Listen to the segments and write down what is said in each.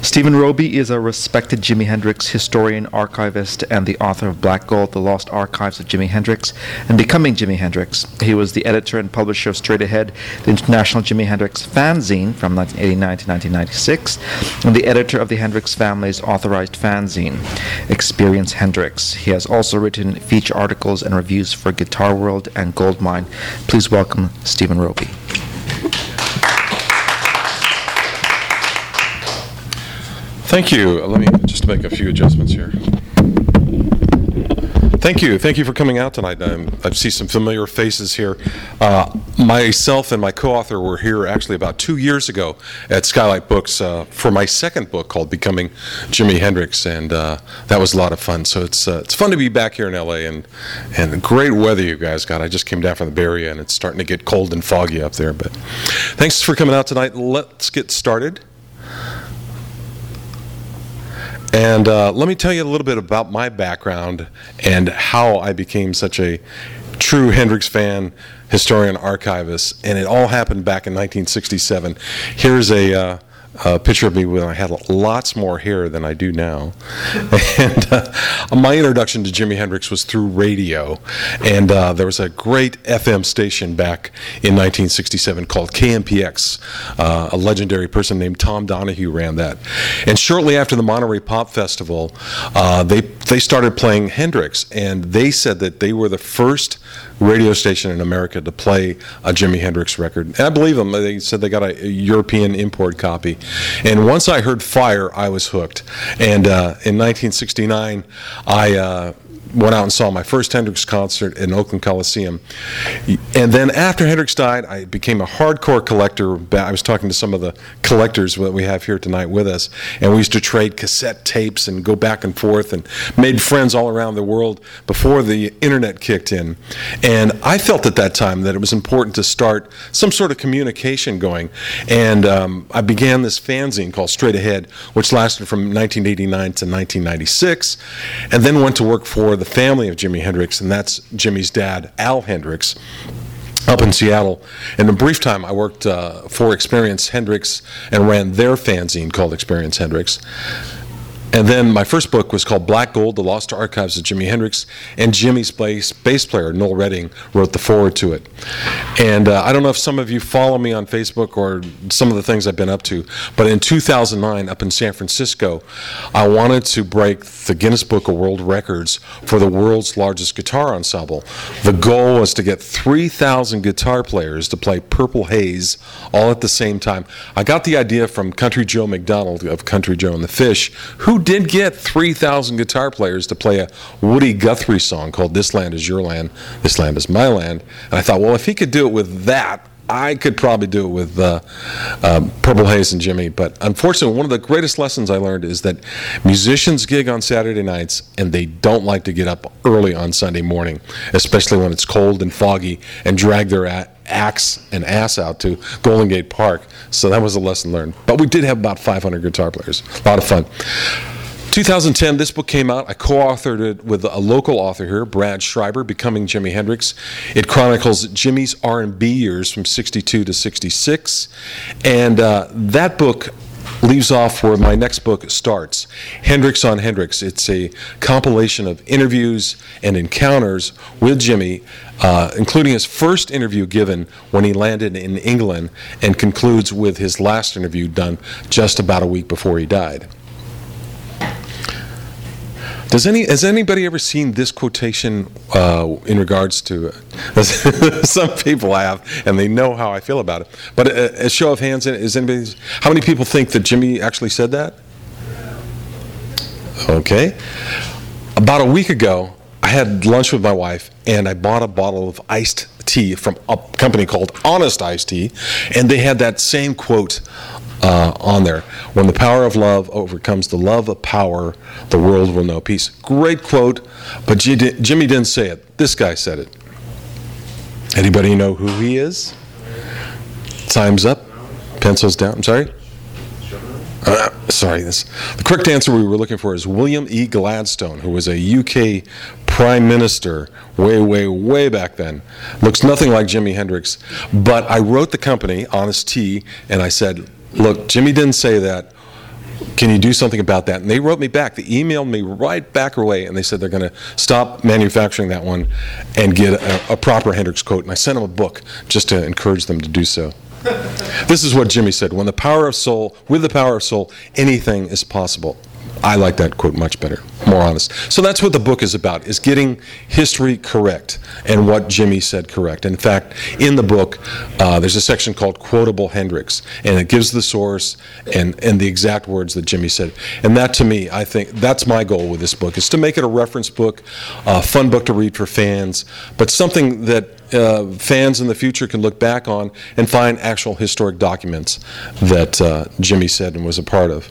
Steven Roby is a respected Jimi Hendrix historian, archivist, and the author of Black Gold, The Lost Archives of Jimi Hendrix, and Becoming Jimi Hendrix. He was the editor and publisher of Straight Ahead, the international Jimi Hendrix fanzine from 1989 to 1996, and the editor of the Hendrix family's authorized fanzine, Experience Hendrix. He has also written feature articles and reviews for Guitar World and Goldmine. Please welcome Steven Roby. Thank you. Let me just make a few adjustments here. Thank you. Thank you for coming out tonight. Um, I see some familiar faces here. Uh, myself and my co author were here actually about two years ago at Skylight Books uh, for my second book called Becoming Jimi Hendrix, and uh, that was a lot of fun. So it's, uh, it's fun to be back here in LA and, and great weather you guys got. I just came down from the Bay Area and it's starting to get cold and foggy up there. But thanks for coming out tonight. Let's get started. And uh, let me tell you a little bit about my background and how I became such a true Hendrix fan, historian, archivist. And it all happened back in 1967. Here's a. Uh, a picture of me when I had lots more hair than I do now. and uh, my introduction to Jimi Hendrix was through radio. And uh, there was a great FM station back in 1967 called KMPX. Uh, a legendary person named Tom Donahue ran that. And shortly after the Monterey Pop Festival, uh, they, they started playing Hendrix. And they said that they were the first radio station in America to play a Jimi Hendrix record. And I believe them. They said they got a European import copy. And once I heard Fire, I was hooked. And uh, in 1969, I. Uh, went out and saw my first Hendrix concert in Oakland Coliseum. And then after Hendrix died, I became a hardcore collector. I was talking to some of the collectors that we have here tonight with us, and we used to trade cassette tapes and go back and forth and made friends all around the world before the internet kicked in. And I felt at that time that it was important to start some sort of communication going. And um, I began this fanzine called Straight Ahead, which lasted from 1989 to 1996, and then went to work for the family of Jimi Hendrix, and that's Jimi's dad, Al Hendrix up in Seattle. In a brief time, I worked uh, for Experience Hendrix and ran their fanzine called Experience Hendrix. And then my first book was called Black Gold, The Lost Archives of Jimi Hendrix, and Jimi's bass, bass player, Noel Redding, wrote the foreword to it. And uh, I don't know if some of you follow me on Facebook or some of the things I've been up to, but in 2009, up in San Francisco, I wanted to break the Guinness Book of World Records for the world's largest guitar ensemble. The goal was to get 3,000 guitar players to play Purple Haze all at the same time. I got the idea from Country Joe McDonald of Country Joe and the Fish, who did get 3,000 guitar players to play a Woody Guthrie song called This Land Is Your Land, This Land Is My Land. And I thought, well, if he could do it with that, I could probably do it with uh, um, Purple Haze and Jimi, But unfortunately, one of the greatest lessons I learned is that musicians gig on Saturday nights and they don't like to get up early on Sunday morning, especially when it's cold and foggy, and drag their axe and ass out to Golden Gate Park. So that was a lesson learned. But we did have about 500 guitar players. A lot of fun. 2010, this book came out. I co-authored it with a local author here, Brad Schreiber, Becoming Jimi Hendrix. It chronicles Jimi's R&B years from 62 to 66. And uh, that book leaves off where my next book starts Hendrix on Hendrix. It's a compilation of interviews and encounters with Jimi, uh, including his first interview given when he landed in England, and concludes with his last interview done just about a week before he died. Does any has anybody ever seen this quotation uh, in regards to? Uh, some people have, and they know how I feel about it. But a, a show of hands, is anybody? How many people think that Jimi actually said that? Okay. About a week ago, I had lunch with my wife, and I bought a bottle of iced tea from a company called Honest Iced Tea, and they had that same quote uh, on there. When the power of love overcomes the love of power, the world will know peace. Great quote, but Jimi didn't say it. This guy said it. Anybody know who he is? Time's up. Pencils down. I'm sorry. Uh, sorry, this. The correct answer we were looking for is William E. Gladstone, who was a UK prime minister way, way, way back then. Looks nothing like Jimi Hendrix. But I wrote the company, Honest Tea, and I said, look, Jimi didn't say that. Can you do something about that? And they wrote me back. They emailed me right back away, and they said they're going to stop manufacturing that one and get a, a proper Hendrix quote. And I sent them a book just to encourage them to do so. this is what Jimi said: "When the power of soul, with the power of soul, anything is possible." I like that quote much better, more honest. So that's what the book is about, is getting history correct and what Jimi said correct. In fact, in the book, uh, there's a section called Quotable Hendrix, and it gives the source and, and the exact words that Jimi said. And that, to me, I think that's my goal with this book, is to make it a reference book, a fun book to read for fans, but something that uh, fans in the future can look back on and find actual historic documents that uh, Jimi said and was a part of.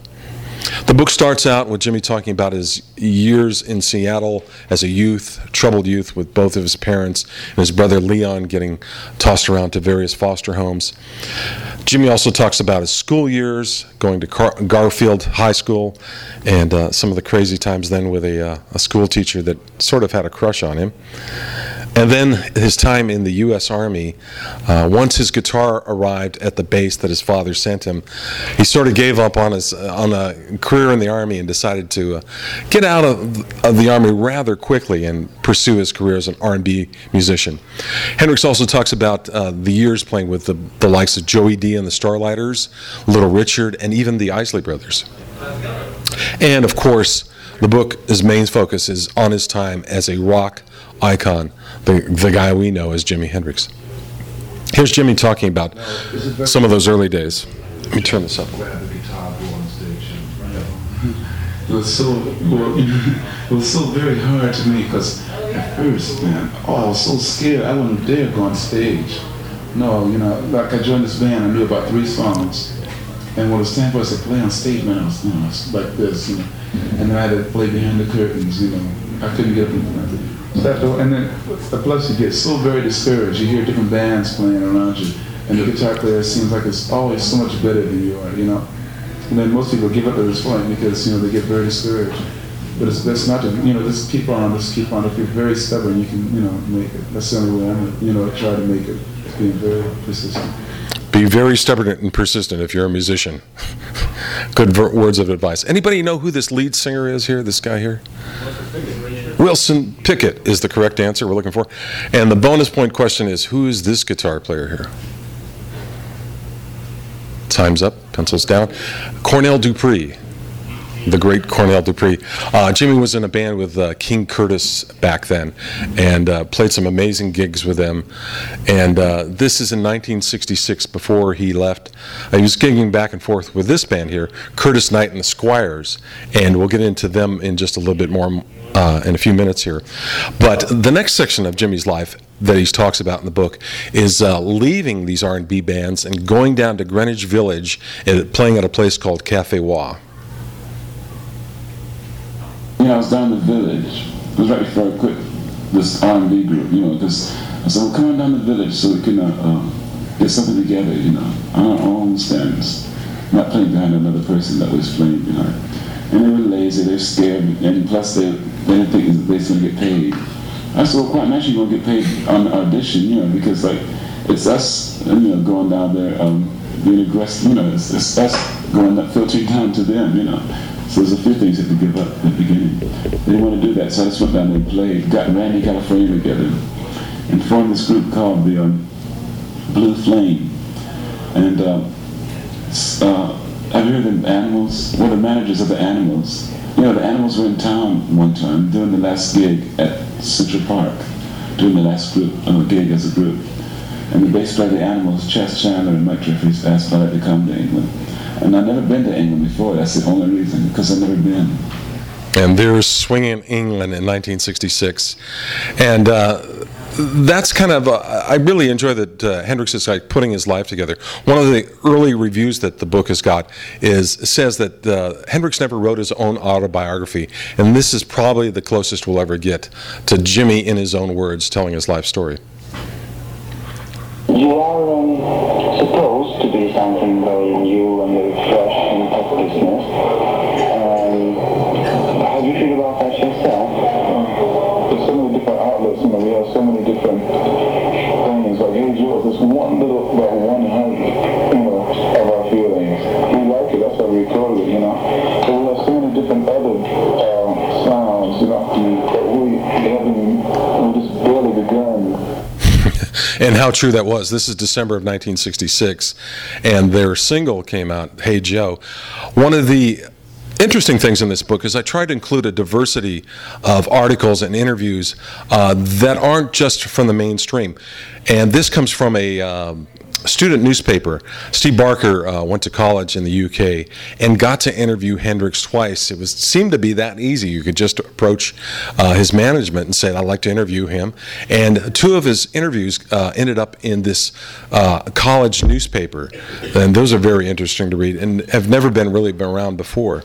The book starts out with Jimi talking about his years in Seattle as a youth, troubled youth with both of his parents, and his brother Leon getting tossed around to various foster homes. Jimi also talks about his school years, going to Car- Garfield High School, and uh, some of the crazy times then with a, uh, a school teacher that sort of had a crush on him. And then his time in the U.S. Army, uh, once his guitar arrived at the base that his father sent him, he sort of gave up on his uh, on a career in the Army and decided to uh, get out of, of, the Army rather quickly and pursue his career as an R&B musician. Hendrix also talks about uh, the years playing with the, the likes of Joey Dee and the Starliters, Little Richard, and even the Isley Brothers. And of course, the book, main focus is on his time as a rock icon, the, the guy we know as Jimi Hendrix. Here's Jimi talking about some of those early days. Let me turn this up. It was so well, it was so very hard to me because at first, man, oh, I was so scared. I wouldn't dare go on stage. No, you know, like I joined this band, I knew about three songs, and when it was time for us to play on stage, man, I was, you know, like this, you know, and then I had to play behind the curtains, you know. I couldn't get up and and then plus you get so very discouraged. You hear different bands playing around you, and the guitar player seems like it's always so much better than you are, you know. And then most people give up at this point because you know they get very discouraged. But it's that's not to you know just keep on, just keep on. If you're very stubborn, you can you know make it. That's the only way I'm you know try to make it. Being very persistent. Be very stubborn and persistent if you're a musician. Good words of advice. Anybody know who this lead singer is here? This guy here? Wilson Pickett is the correct answer we're looking for. And the bonus point question is who is this guitar player here? Time's up, pencils down. Cornell Dupree the great Cornell Dupree. Uh, Jimi was in a band with uh, King Curtis back then and uh, played some amazing gigs with them. And uh, this is in 1966 before he left. Uh, he was gigging back and forth with this band here, Curtis Knight and the Squires. And we'll get into them in just a little bit more uh, in a few minutes here. But the next section of Jimi's life that he talks about in the book is uh, leaving these R&B bands and going down to Greenwich Village and playing at a place called Cafe. You know, I was down in the village. It was right before I quit this R&B group, you know, because I said, well, come on down to the village so we can uh, uh, get something together, you know, on our own standards. Not playing behind another person that was playing behind. And they were lazy, they're scared, and plus they, they didn't think they was going to get paid. I said, well, quite naturally, you're going to get paid on the audition, you know, because, like, it's us, you know, going down there, um, being aggressive, you know, it's, it's us going up, filtering down to them, you know. So there's a few things have to give up at the beginning. They didn't want to do that, so I just went down there and played. Got Randy got a frame together and formed this group called the um, Blue Flame. And uh, uh, you heard the Animals? Well, the managers of the Animals. You know, the Animals were in town one time doing the last gig at Central Park, doing the last group uh, gig as a group. And the bass player of the Animals, Chas Chandler and Mike Jeffries, asked if I'd to come to England. And I'd never been to England before. That's the only reason, because I've never been. And there's Swinging England in 1966. And uh, that's kind of, uh, I really enjoy that uh, Hendrix is like putting his life together. One of the early reviews that the book has got is says that uh, Hendrix never wrote his own autobiography, and this is probably the closest we'll ever get to Jimi in his own words telling his life story. You are um, supposed to be something very new and and how true that was. This is December of 1966, and their single came out, Hey Joe. One of the interesting things in this book is I tried to include a diversity of articles and interviews uh, that aren't just from the mainstream. And this comes from a um, student newspaper. Steve Barker uh, went to college in the UK and got to interview Hendrix twice. It was seemed to be that easy. You could just approach uh, his management and say, "I'd like to interview him." And two of his interviews uh, ended up in this uh, college newspaper, and those are very interesting to read and have never been really been around before.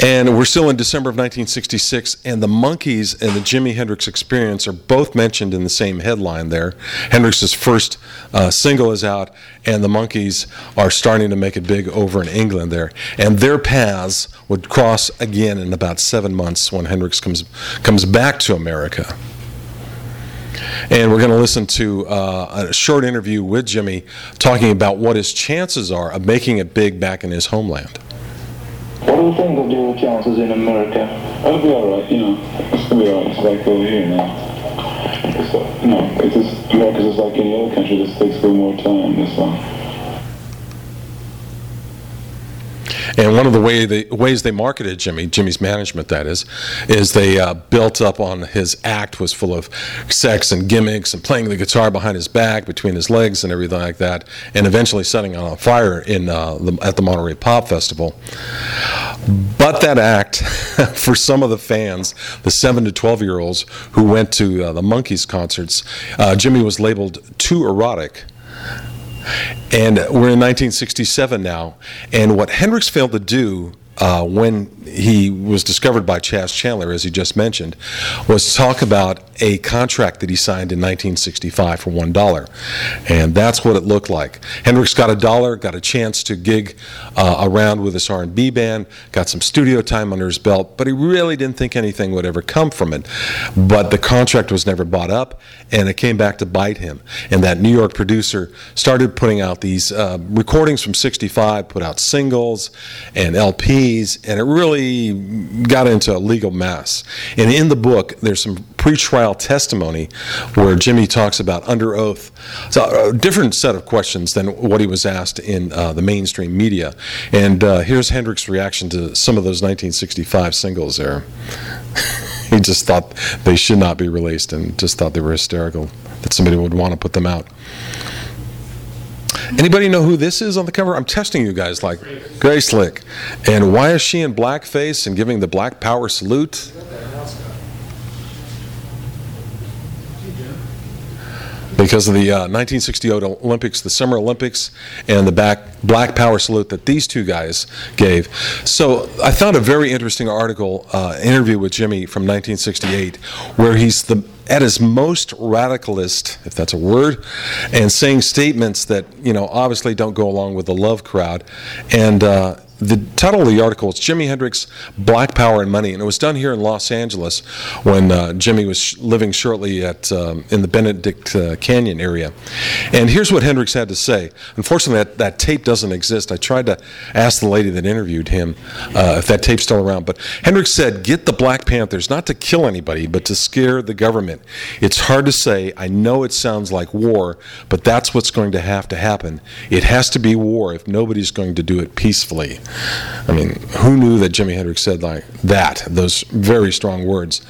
And we're still in December of 1966, and the Monkees and the Jimi Hendrix Experience are both mentioned in the same headline there. Hendrix's first uh, single is out, and the Monkees are starting to make it big over in England there. And their paths would cross again in about seven months when Hendrix comes, comes back to America. And we're going to listen to uh, a short interview with Jimi talking about what his chances are of making it big back in his homeland. What do you think of your chances in America? I'll be alright, you know. Gonna be alright. It's like over here now. It's, uh, know, it's just, America's just like any other country. It just takes a little more time. That's all. And one of the way ways they marketed Jimi, Jimi's management that is, is they uh, built up on his act was full of sex and gimmicks and playing the guitar behind his back, between his legs and everything like that, and eventually setting on fire in uh, the, at the Monterey Pop Festival. But that act, for some of the fans, the 7 to 12 year olds who went to uh, the Monkees concerts, uh, Jimi was labeled too erotic. And we're in 1967 now. And what Hendrix failed to do uh, when he was discovered by Chas Chandler, as he just mentioned, was talk about a contract that he signed in 1965 for one dollar, and that's what it looked like. Hendrix got a dollar, got a chance to gig uh, around with his R&B band, got some studio time under his belt, but he really didn't think anything would ever come from it. But the contract was never bought up, and it came back to bite him. And that New York producer started putting out these uh, recordings from '65, put out singles and LPs, and it really got into a legal mess. And in the book, there's some pre-trial testimony where Jimi talks about under oath. So a different set of questions than what he was asked in uh, the mainstream media. And uh, here's Hendrix's reaction to some of those 1965 singles there. he just thought they should not be released and just thought they were hysterical that somebody would want to put them out. Anybody know who this is on the cover? I'm testing you guys like Grace Slick. And why is she in blackface and giving the Black Power salute? Because of the uh, 1968 Olympics, the Summer Olympics, and the back, Black Power salute that these two guys gave. So I found a very interesting article, uh, interview with Jimi from 1968, where he's the at his most radicalist, if that's a word, and saying statements that you know obviously don't go along with the love crowd. And uh, the title of the article is Jimi Hendrix, Black Power and Money, and it was done here in Los Angeles when uh, Jimi was sh- living shortly at um, in the Benedict uh, Canyon area. And here's what Hendrix had to say. Unfortunately, that, that tape doesn't exist. I tried to ask the lady that interviewed him uh, if that tape's still around, but Hendrix said, "Get the Black Panthers not to kill anybody, but to scare the government. It's hard to say. I know it sounds like war, but that's what's going to have to happen. It has to be war if nobody's going to do it peacefully." I mean, who knew that Jimi Hendrix said like that, those very strong words?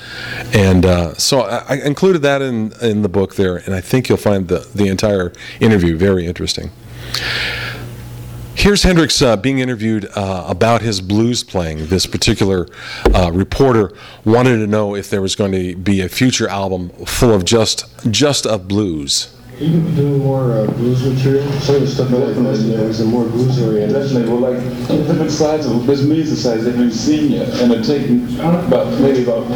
And uh, so I, I included that in, in the book there, and I think you'll find the, the entire interview very interesting. Here's Hendrix uh, being interviewed uh, about his blues playing. This particular uh, reporter wanted to know if there was going to be a future album full of just just of blues. You can do more uh, blues material. Some of the stuff like best is more blues oriented. Definitely, well, like different sides of there's of sides that haven't seen yet, and it'll take about maybe about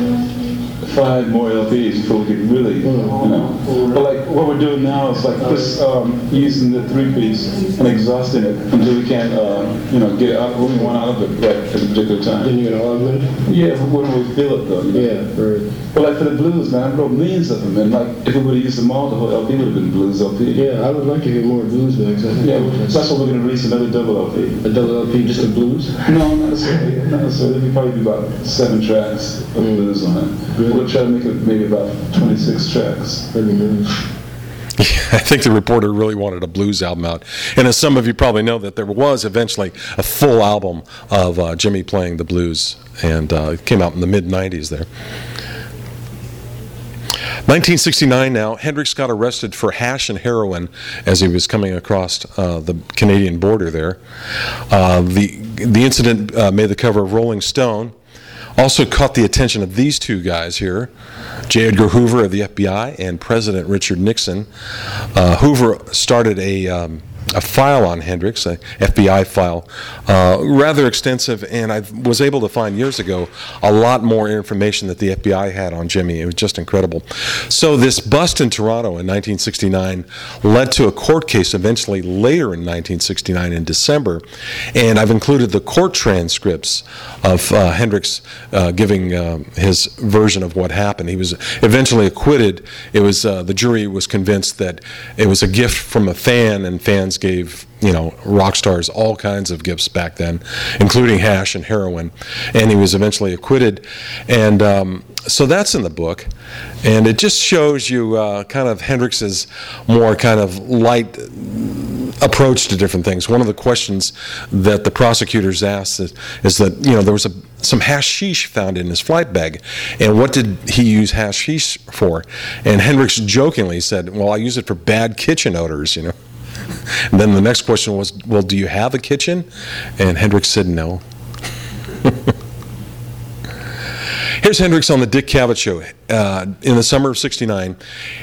five more LPs before we can really, you know. But like what we're doing now is like just um, using the three piece and exhausting it until we can, uh, you know, get out we want out of it right at a particular time. Then you're gonna augment it? Yeah, when we feel it though. You know? Yeah, for, But like for the blues, man, I wrote millions of them, and like if we would have used them all, the whole LP would have been blues LP. yeah, I would like to hear more blues mix. Yeah, that's- so that's what we're gonna release another double LP. A double LP, just of blues? No, not necessarily. Not necessarily. It'd probably be about seven tracks of blues on it. We'll try to make it maybe about 26 tracks. I think the reporter really wanted a blues album out. And as some of you probably know, that there was eventually a full album of uh, Jimi playing the blues, and uh, it came out in the mid 90s there. 1969 now, Hendrix got arrested for hash and heroin as he was coming across uh, the Canadian border there. Uh, the, the incident uh, made the cover of Rolling Stone. Also caught the attention of these two guys here, J. Edgar Hoover of the FBI and President Richard Nixon. Uh, Hoover started a, um, a file on Hendrix, a FBI file, uh, rather extensive, and I was able to find years ago a lot more information that the FBI had on Jimi. It was just incredible. So this bust in Toronto in 1969 led to a court case eventually later in 1969 in December, and I've included the court transcripts of uh, Hendrix uh, giving uh, his version of what happened. He was eventually acquitted. It was uh, the jury was convinced that it was a gift from a fan, and fans gave you know rock stars all kinds of gifts back then, including hash and heroin. And he was eventually acquitted, and um, so that's in the book, and it just shows you uh, kind of Hendrix's more kind of light approach to different things. One of the questions that the prosecutors asked is, is that you know there was a, some hashish found in his flight bag, and what did he use hashish for? And Hendrix jokingly said, "Well, I use it for bad kitchen odors," you know. And then the next question was, "Well, do you have a kitchen?" And Hendrix said, "No." Here's Hendrix on the Dick Cavett Show. Uh, in the summer of '69,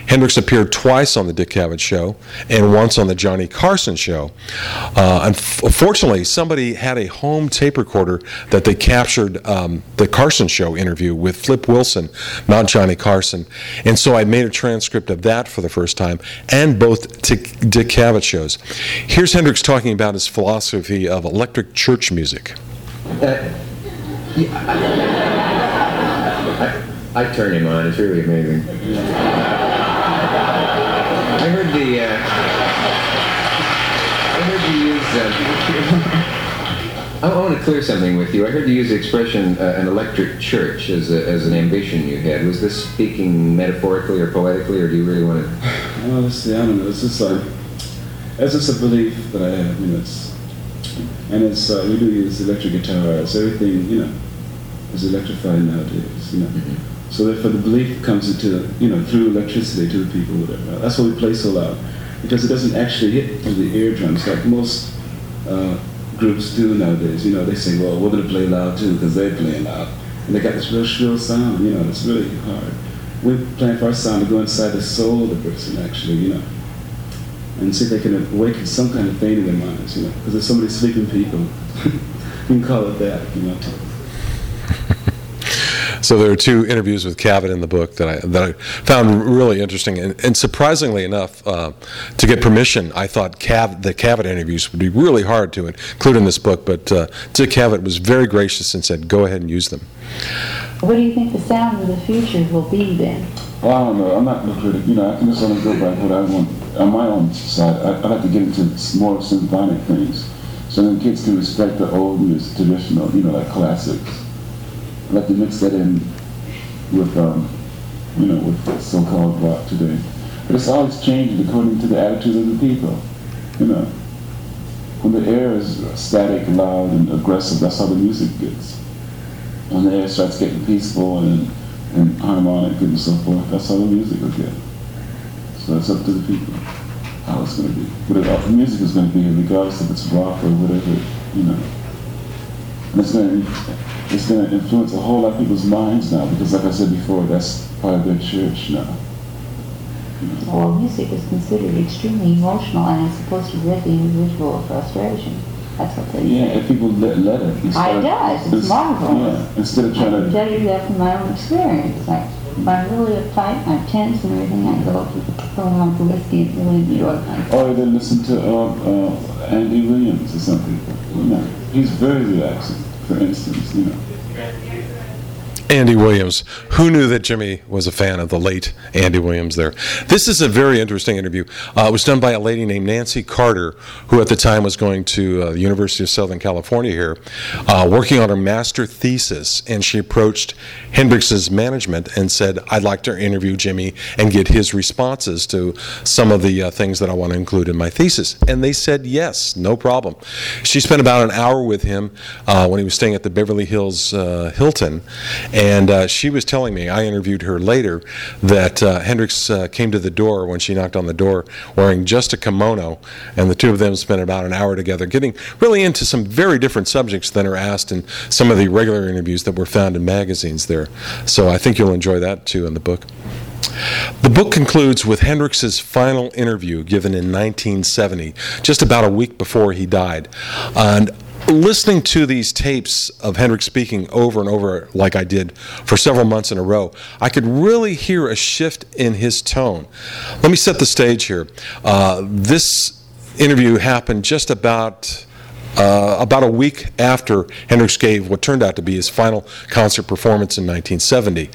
Hendrix appeared twice on the Dick Cavett Show and once on the Johnny Carson Show. Uh, unfortunately, somebody had a home tape recorder that they captured um, the Carson Show interview with Flip Wilson, not Johnny Carson. And so I made a transcript of that for the first time and both Dick, Dick Cavett shows. Here's Hendrix talking about his philosophy of electric church music. I turn him on. It's really amazing. I heard the. Uh, I heard you use. Uh, I want to clear something with you. I heard you use the expression uh, "an electric church" as, a, as an ambition you had. Was this speaking metaphorically or poetically, or do you really want to? Well, let's see, I don't know. It's just like, it's just a belief that I have, you know. It's, and it's, uh, we do use electric guitars. Everything, you know, is electrified nowadays, you know. So therefore the belief comes into, you know, through electricity to the people, whatever. That's why we play so loud. Because it doesn't actually hit through the eardrums like most uh, groups do nowadays. You know, they say, well, we're going to play loud too because they're playing loud. And they got this real shrill sound, you know, it's really hard. We're playing for our sound to go inside the soul of the person, actually, you know, and see if they can awaken some kind of thing in their minds, you know, because there's so many sleeping people. you can call it that, you know. So there are two interviews with Cavett in the book that I that I found really interesting, and, and surprisingly enough, uh, to get permission, I thought Cav, the Cavett interviews would be really hard to include in this book, but uh, Dick Cavett was very gracious and said, "Go ahead and use them." What do you think the sound of the future will be then? Well, I don't know. I'm not the critic. You know, I can just only go by what I want on my own side. I, I like to get into more symphonic things, so then kids can respect the old music, traditional, you know, like classics. Like to mix that in with, um, you know, with so-called rock today. But it's always changing according to the attitude of the people. You know, when the air is static, loud, and aggressive, that's how the music gets. When the air starts getting peaceful and and harmonic and so forth. That's how the music will get. So it's up to the people how it's going to be. But it, the music is going to be regardless if it's rock or whatever, you know. And it's going to it's going to influence a whole lot of people's minds now because, like I said before, that's part of their church now. Well, music is considered extremely emotional and it's supposed to rid the individual of frustration. That's what they Yeah, say. if people let, let it. I does. It's marvelous. Yeah, instead of I trying can to tell you that from my own experience. Like, if I'm really uptight, I'm tense and everything, I go go on to whiskey and really York. I Or then listen to uh, uh, Andy Williams or something. You know, he's very relaxing, for instance, you know. Andy Williams. Who knew that Jimi was a fan of the late Andy Williams there? This is a very interesting interview. Uh, it was done by a lady named Nancy Carter, who at the time was going to uh, the University of Southern California here, uh, working on her master thesis. And she approached Hendrix's management and said, I'd like to interview Jimi and get his responses to some of the uh, things that I want to include in my thesis. And they said, yes, no problem. She spent about an hour with him uh, when he was staying at the Beverly Hills uh, Hilton. And uh, she was telling me, I interviewed her later, that uh, Hendrix uh, came to the door when she knocked on the door wearing just a kimono, and the two of them spent about an hour together, getting really into some very different subjects than are asked in some of the regular interviews that were found in magazines there. So I think you'll enjoy that too in the book. The book concludes with Hendrix's final interview given in 1970, just about a week before he died. And listening to these tapes of Hendrix speaking over and over, like I did for several months in a row, I could really hear a shift in his tone. Let me set the stage here. Uh, this interview happened just about. Uh, about a week after Hendrix gave what turned out to be his final concert performance in 1970.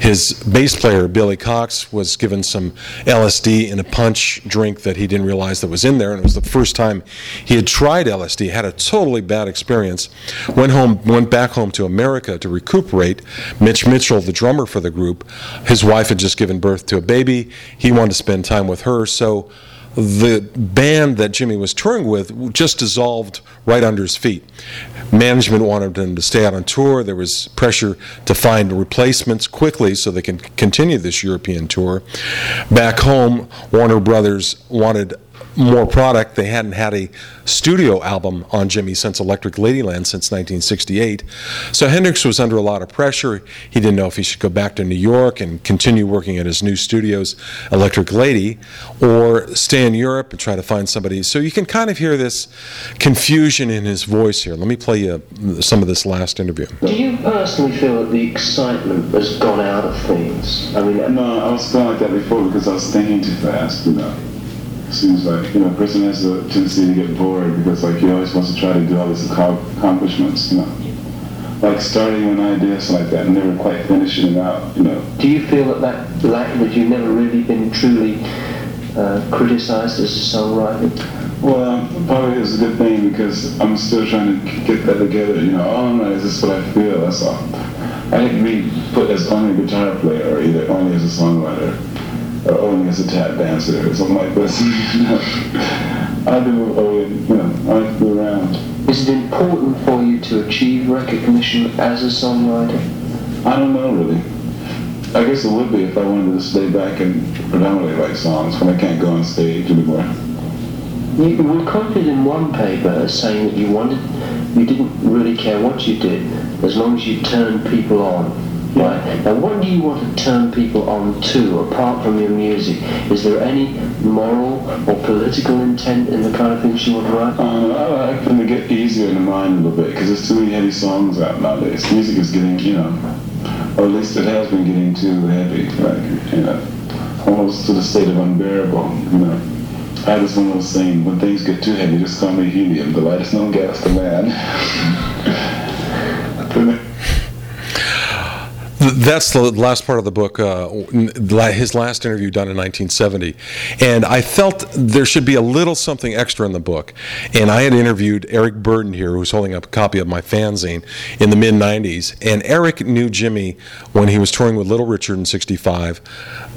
His bass player, Billy Cox, was given some LSD in a punch drink that he didn't realize that was in there, and it was the first time he had tried LSD, had a totally bad experience, went home, went back home to America to recuperate. Mitch Mitchell, the drummer for the group, his wife had just given birth to a baby. He wanted to spend time with her, so the band that Jimi was touring with just dissolved right under his feet. Management wanted him to stay out on tour. There was pressure to find replacements quickly so they can continue this European tour. Back home, Warner Brothers wanted more product. They hadn't had a studio album on Jimi since Electric Ladyland since 1968. So Hendrix was under a lot of pressure. He didn't know if he should go back to New York and continue working at his new studios, Electric Lady, or stay in Europe and try to find somebody. So you can kind of hear this confusion in his voice here. Let me play you some of this last interview. Do you personally feel that the excitement has gone out of things? I mean, No, I was feeling like that before because I was thinking too fast, you know. Seems like, you know, a person has a tendency to get bored because, like, he always wants to try to do all these accomplishments, you know. Like starting an idea, something like that, and never quite finishing it out, you know. do you feel that that lack that you've never really been truly uh, criticised as a songwriter? Well, probably it's a good thing because I'm still trying to get that together, you know. Oh, no, this is what I feel, that's all. I didn't be put as only a guitar player or either only as a songwriter Uh, or only as a tap dancer or something like this. I do, oh, you know, I be around. Is it important for you to achieve recognition as a songwriter? I don't know really. I guess it would be if I wanted to stay back and predominantly write songs when I can't go on stage anymore. You were quoted in one paper as saying that you wanted, you didn't really care what you did as long as you turned people on. Right. Now, what do you want to turn people on to apart from your music? Is there any moral or political intent in the kind of things you want to write? Um, I like them to get easier in the mind a little bit because there's too many heavy songs out nowadays. Music is getting, you know, or at least it has been getting too heavy, like, you know, almost to the state of unbearable, you know. I just one of those things, when things get too heavy, just call me helium, the lightest known gas to man. That's the last part of the book, uh, his last interview done in 1970. And I felt there should be a little something extra in the book. And I had interviewed Eric Burdon here, who was holding up a copy of my fanzine in the mid 90s. And Eric knew Jimi when he was touring with Little Richard in 65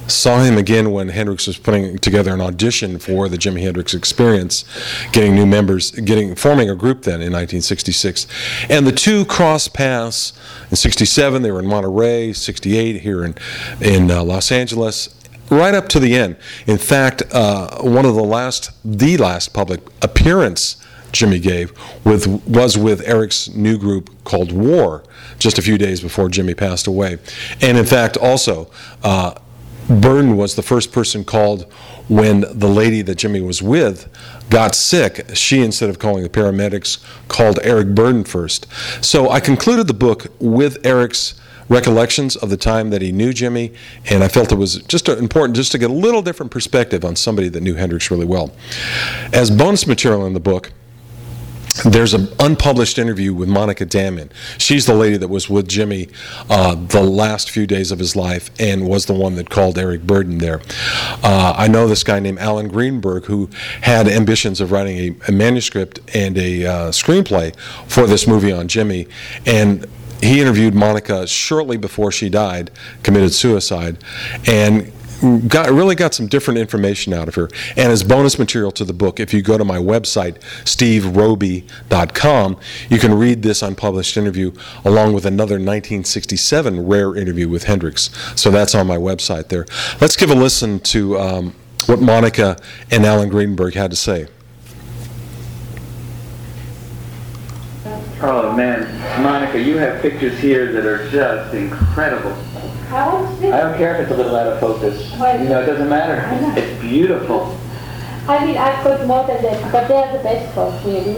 saw him again when Hendrix was putting together an audition for the Jimi Hendrix Experience, getting new members, getting forming a group then in 1966, and the two crossed paths in '67. They were in Monterey, '68 here in in uh, Los Angeles. Right up to the end. In fact, uh, one of the last, the last public appearance Jimi gave with was with Eric's new group called War, just a few days before Jimi passed away, and in fact also. Uh, Burdon was the first person called when the lady that Jimi was with got sick. She, instead of calling the paramedics, called Eric Burdon first. So I concluded the book with Eric's recollections of the time that he knew Jimi, and I felt it was just important just to get a little different perspective on somebody that knew Hendrix really well. As bonus material in the book, there's an unpublished interview with Monica Damian. She's the lady that was with Jimi uh, the last few days of his life and was the one that called Eric Burdon there. Uh, I know this guy named Alan Greenberg who had ambitions of writing a, a manuscript and a uh, screenplay for this movie on Jimi. And he interviewed Monica shortly before she died, committed suicide, and got really got some different information out of her. And as bonus material to the book, if you go to my website, steveroby.com, you can read this unpublished interview along with another 1967 rare interview with Hendrix. So that's on my website there. Let's give a listen to um, what Monica and Alan Greenberg had to say. Oh man, Monica, you have pictures here that are just incredible. I don't care if it's a little out of focus. Well, you know, it doesn't matter. It's beautiful. I mean, I've got more than that, but they're the best ones, really.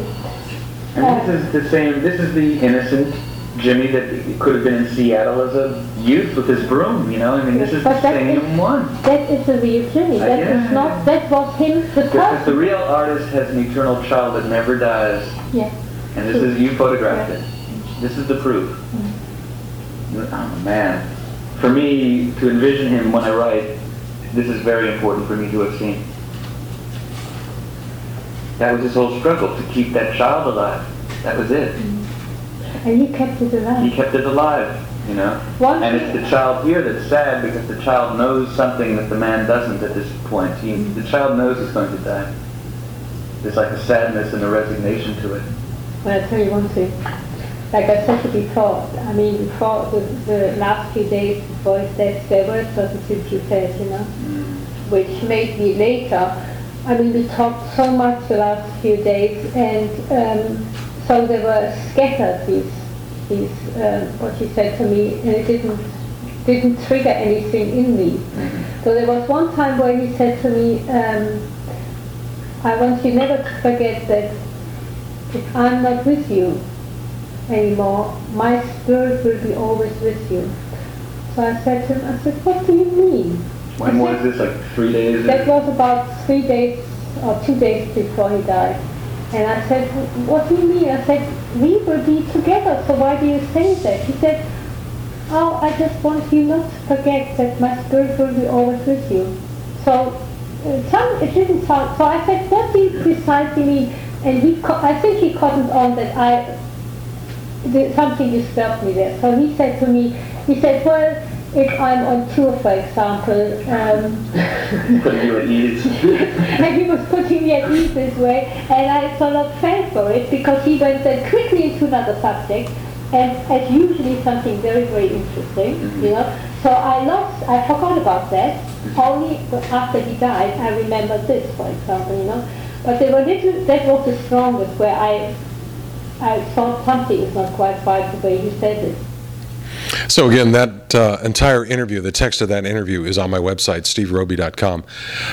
And uh, this is the same, this is the innocent Jimi that could have been in Seattle as a youth with his broom, you know? I mean, this is the same is, one. That is the real Jimi. That is not, that was him, the Because the real artist has an eternal child that never dies. Yeah. And this is, you photographed it. This is the proof. Oh, man for me to envision him when I write, this is very important for me to have seen. That was his whole struggle to keep that child alive. That was it. Mm-hmm. And he kept it alive. He kept it alive, you know. One and it's the child here that's sad because the child knows something that the man doesn't at this point. He, mm-hmm. the child knows he's going to die. There's like a sadness and a resignation to it. Well, I'll tell you one thing like I said before, I mean, before the, the last few days before his death, there were positive effects, you know, which made me later. I mean, we talked so much the last few days, and um, so they were scattered. These, these, uh, what he said to me, and it didn't didn't trigger anything in me. Mm-hmm. So there was one time where he said to me, um, "I want you never to forget that if I'm not with you, anymore. My spirit will be always with you. So I said to him, I said, what do you mean? When was said, this, like three days? That was about three days or two days before he died. And I said, what do you mean? I said, we will be together, so why do you say that? He said, oh, I just want you not to forget that my spirit will be always with you. So uh, it didn't sound, so I said, what do you precisely mean? And he, I think he cottoned on that I the, something disturbed me there. So he said to me, he said, well, if I'm on tour, for example, um, putting you at ease. and he was putting me at ease this way, and I sort of fell for it because he went then quickly into another subject, and as usually something very, very interesting, mm-hmm. you know. So I lost, I forgot about that. Only after he died, I remembered this, for example, you know. But there were little, that was the strongest, where I I thought something is not quite right the way he said it. So again, that uh, entire interview, the text of that interview is on my website, steveroby.com.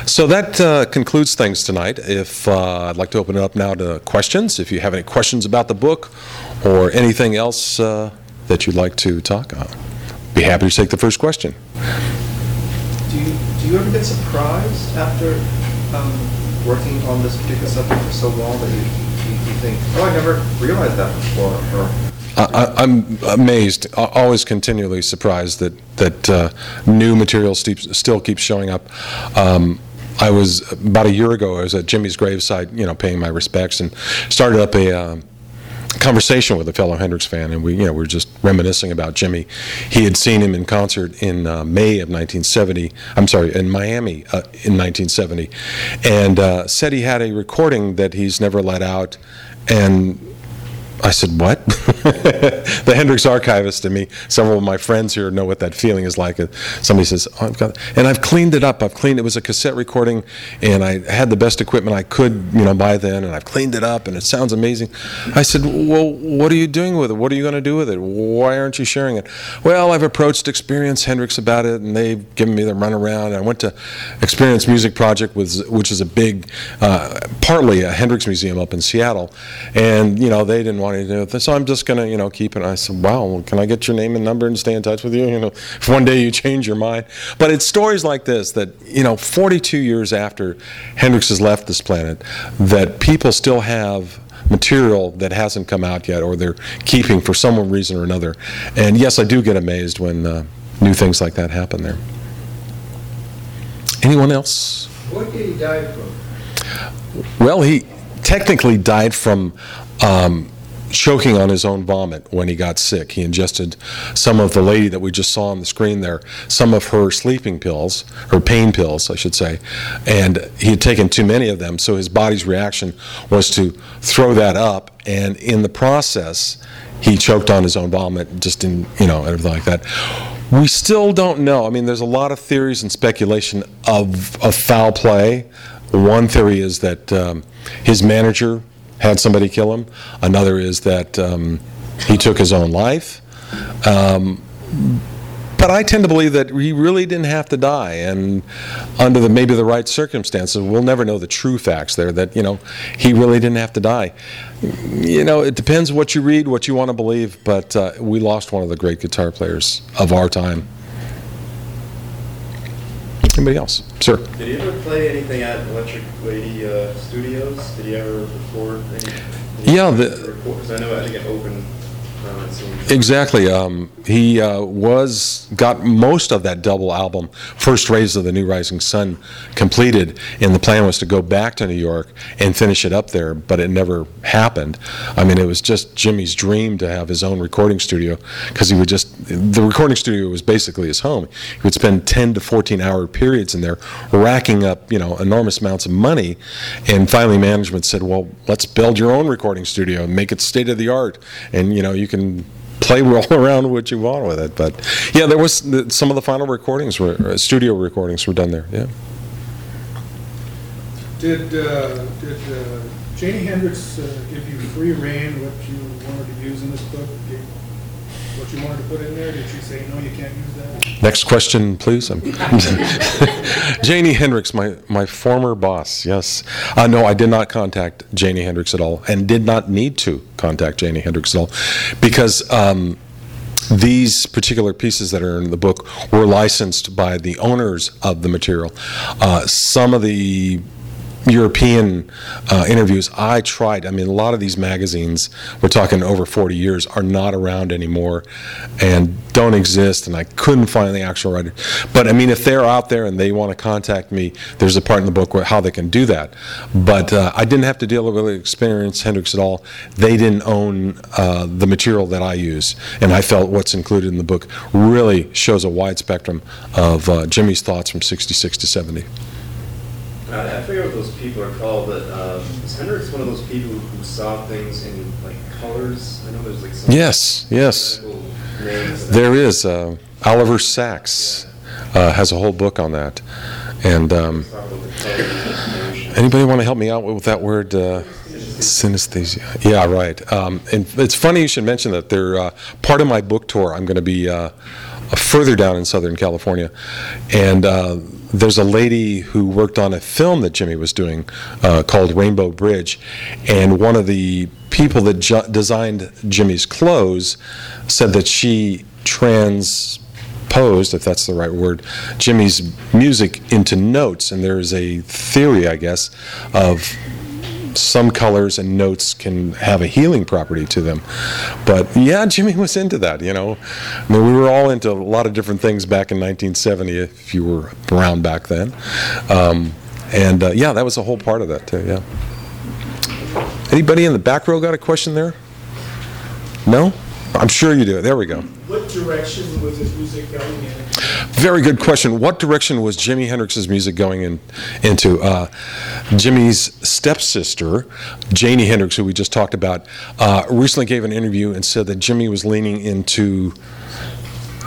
So that uh, concludes things tonight. If uh, I'd like to open it up now to questions, if you have any questions about the book or anything else uh, that you'd like to talk about. be happy to take the first question. Do you, do you ever get surprised after um, working on this particular subject for so long that you, you, you think, oh, I never realized that before? Or, I, I'm amazed, always continually surprised that that uh, new material still keeps showing up. Um, I was about a year ago. I was at Jimi's graveside, you know, paying my respects, and started up a. Um, conversation with a fellow Hendrix fan, and we, you know, we were just reminiscing about Jimi. He had seen him in concert in uh, May of 1970. I'm sorry, in Miami uh, in 1970, and uh, said he had a recording that he's never let out, and I said, "What?" the Hendrix archivist and me. Several of my friends here know what that feeling is like. Somebody says, oh, "I've got," and I've cleaned it up. I've cleaned. It it was a cassette recording, and I had the best equipment I could, you know, by then, and I've cleaned it up, and it sounds amazing. I said, "Well, what are you doing with it? What are you going to do with it? Why aren't you sharing it?" Well, I've approached Experience Hendrix about it, and they've given me the runaround. I went to Experience Music Project, which is a big, uh, partly a Hendrix museum up in Seattle, and you know they didn't want to do it, so I'm just going to, you know, keep it. I said, "Wow, well, can I get your name and number and stay in touch with you?" You know, if one day you change your mind. But it's stories like this that you know, 42 years after Hendrix has left this planet, that people still have material that hasn't come out yet or they're keeping for some reason or another. And yes, I do get amazed when uh, new things like that happen there. Anyone else? what did he die from? Well, he technically died from um, choking on his own vomit when he got sick. He ingested some of the lady that we just saw on the screen there, some of her sleeping pills, her pain pills, I should say, and he had taken too many of them, so his body's reaction was to throw that up, and in the process, he choked on his own vomit, just in, you know, everything like that. We still don't know. I mean, there's a lot of theories and speculation of, of foul play. One theory is that um, his manager had somebody kill him. Another is that um, he took his own life. Um, but I tend to believe that he really didn't have to die, and under the maybe the right circumstances, we'll never know the true facts there. That you know, he really didn't have to die. You know, it depends what you read, what you want to believe. But uh, we lost one of the great guitar players of our time. Anybody else, sir? Did he ever play anything at Electric Lady uh, Studios? Did he ever record any? any Yeah, the- Because I know I think it opened. Exactly. Um, he uh, was got most of that double album, First Rays of the New Rising Sun, completed, and the plan was to go back to New York and finish it up there, but it never happened. I mean, it was just Jimi's dream to have his own recording studio because he would just the recording studio was basically his home. He would spend 10 to 14 hour periods in there, racking up you know enormous amounts of money, and finally management said, "Well, let's build your own recording studio and make it state of the art, and you know you can." Play all around what you want with it. But yeah, there was the, some of the final recordings were uh, studio recordings were done there. Yeah. Did, uh, did uh, Janie Hendrix uh, give you free rein what you wanted to use in this book? What you wanted to put in there? Did she say, no, you can't use that? Next question, please. Janie Hendrix, my, my former boss, yes. Uh, no, I did not contact Janie Hendrix at all and did not need to contact Janie Hendrix at all because um, these particular pieces that are in the book were licensed by the owners of the material. Uh, some of the European uh, interviews I tried. I mean, a lot of these magazines, we're talking over 40 years, are not around anymore and don't exist, and I couldn't find the actual writer. But I mean, if they're out there and they want to contact me, there's a part in the book where how they can do that. But uh, I didn't have to deal with Experience Hendrix at all. They didn't own uh, the material that I use, and I felt what's included in the book really shows a wide spectrum of uh, Jimi's thoughts from 66 to 70. I I forget what those people are called, but um, is Hendrix one of those people who saw things in like colors? I know there's like some. Yes, yes. There is. Uh, Oliver Sacks uh, has a whole book on that. And um, anybody want to help me out with that word? Uh, synesthesia. Yeah, right. Um, and it's funny you should mention that. They're uh, part of my book tour. I'm going to be uh, further down in Southern California, and uh, there's a lady who worked on a film that Jimi was doing uh, called Rainbow Bridge, and one of the people that ju- designed Jimi's clothes said that she trans transposed, if that's the right word, Jimi's music into notes, and there is a theory, I guess, of some colors and notes can have a healing property to them. But yeah, Jimi was into that, you know. I mean, we were all into a lot of different things back in 1970, if you were around back then. Um, and uh, yeah, that was a whole part of that, too, yeah. Anybody in the back row got a question there? No? I'm sure you do. There we go. Direction was his music going in? Very good question. What direction was Jimi Hendrix's music going in, into? Uh, Jimi's stepsister, Janie Hendrix, who we just talked about, uh, recently gave an interview and said that Jimi was leaning into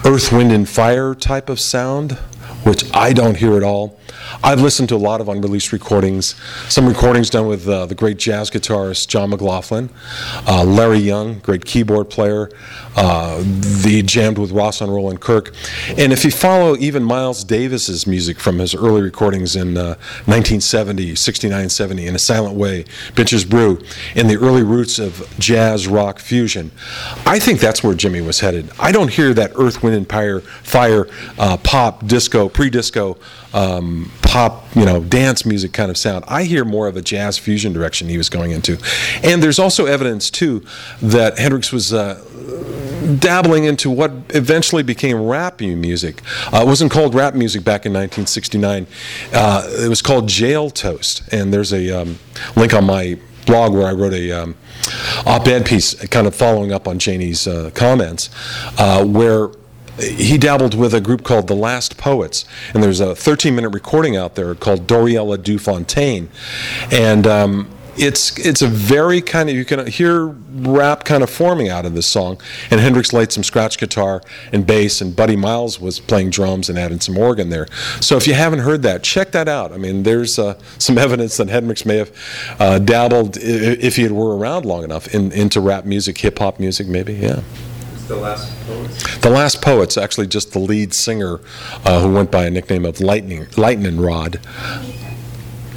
earth, wind, and fire type of sound, which I don't hear at all. I've listened to a lot of unreleased recordings, some recordings done with uh, the great jazz guitarist John McLaughlin, uh, Larry Young, great keyboard player, uh, the jammed with Rahsaan Roland Kirk. And if you follow even Miles Davis's music from his early recordings in 1970, 69, 70, In a Silent Way, Bitches Brew, in the early roots of jazz rock fusion, I think that's where Jimi was headed. I don't hear that Earth, Wind, and Fire, fire uh, pop, disco, pre disco um, pop, you know, dance music kind of sound. I hear more of a jazz fusion direction he was going into. And there's also evidence, too, that Hendrix was. Uh, dabbling into what eventually became rap music. Uh, it wasn't called rap music back in 1969. Uh, it was called Jail Toast. And there's a um, link on my blog where I wrote a um, op-ed piece, kind of following up on Janie's uh, comments, uh, where he dabbled with a group called the Last Poets, and there's a 13 minute recording out there called Doriella Du Fontaine. And um, it's it's a very kind of you can hear rap kind of forming out of this song. And Hendrix laid some scratch guitar and bass, and Buddy Miles was playing drums and adding some organ there. So if you haven't heard that, check that out. I mean, there's uh, some evidence that Hendrix may have uh, dabbled, if he were around long enough, in, into rap music, hip hop music, maybe. Yeah. The Last Poets? The Last Poets, actually just the lead singer uh, who went by a nickname of Lightning, Lightning Rod.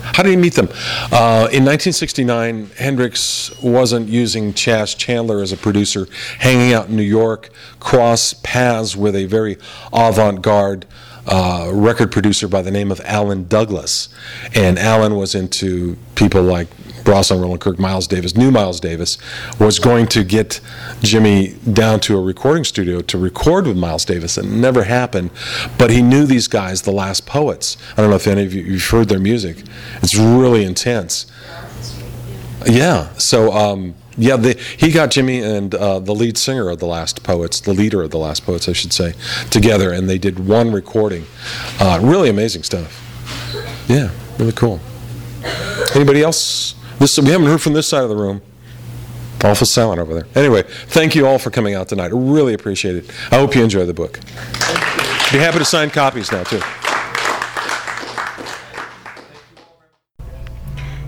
How did he meet them? Uh, in 1969, Hendrix wasn't using Chas Chandler as a producer, hanging out in New York, cross paths with a very avant garde uh, record producer by the name of Alan Douglas. And Alan was into people like Rahsaan Roland Kirk, Miles Davis, new Miles Davis, was going to get Jimi down to a recording studio to record with Miles Davis. It never happened, but he knew these guys, the Last Poets. I don't know if any of you have heard their music. It's really intense. Yeah, so um, yeah, the, he got Jimi and uh, the lead singer of the Last Poets, the leader of the Last Poets, I should say, together, and they did one recording. Uh, really amazing stuff. Yeah, really cool. Anybody else? This, we haven't heard from this side of the room. Awful silent over there. Anyway, thank you all for coming out tonight. I really appreciate it. I hope you enjoy the book. Be happy to sign copies now, too.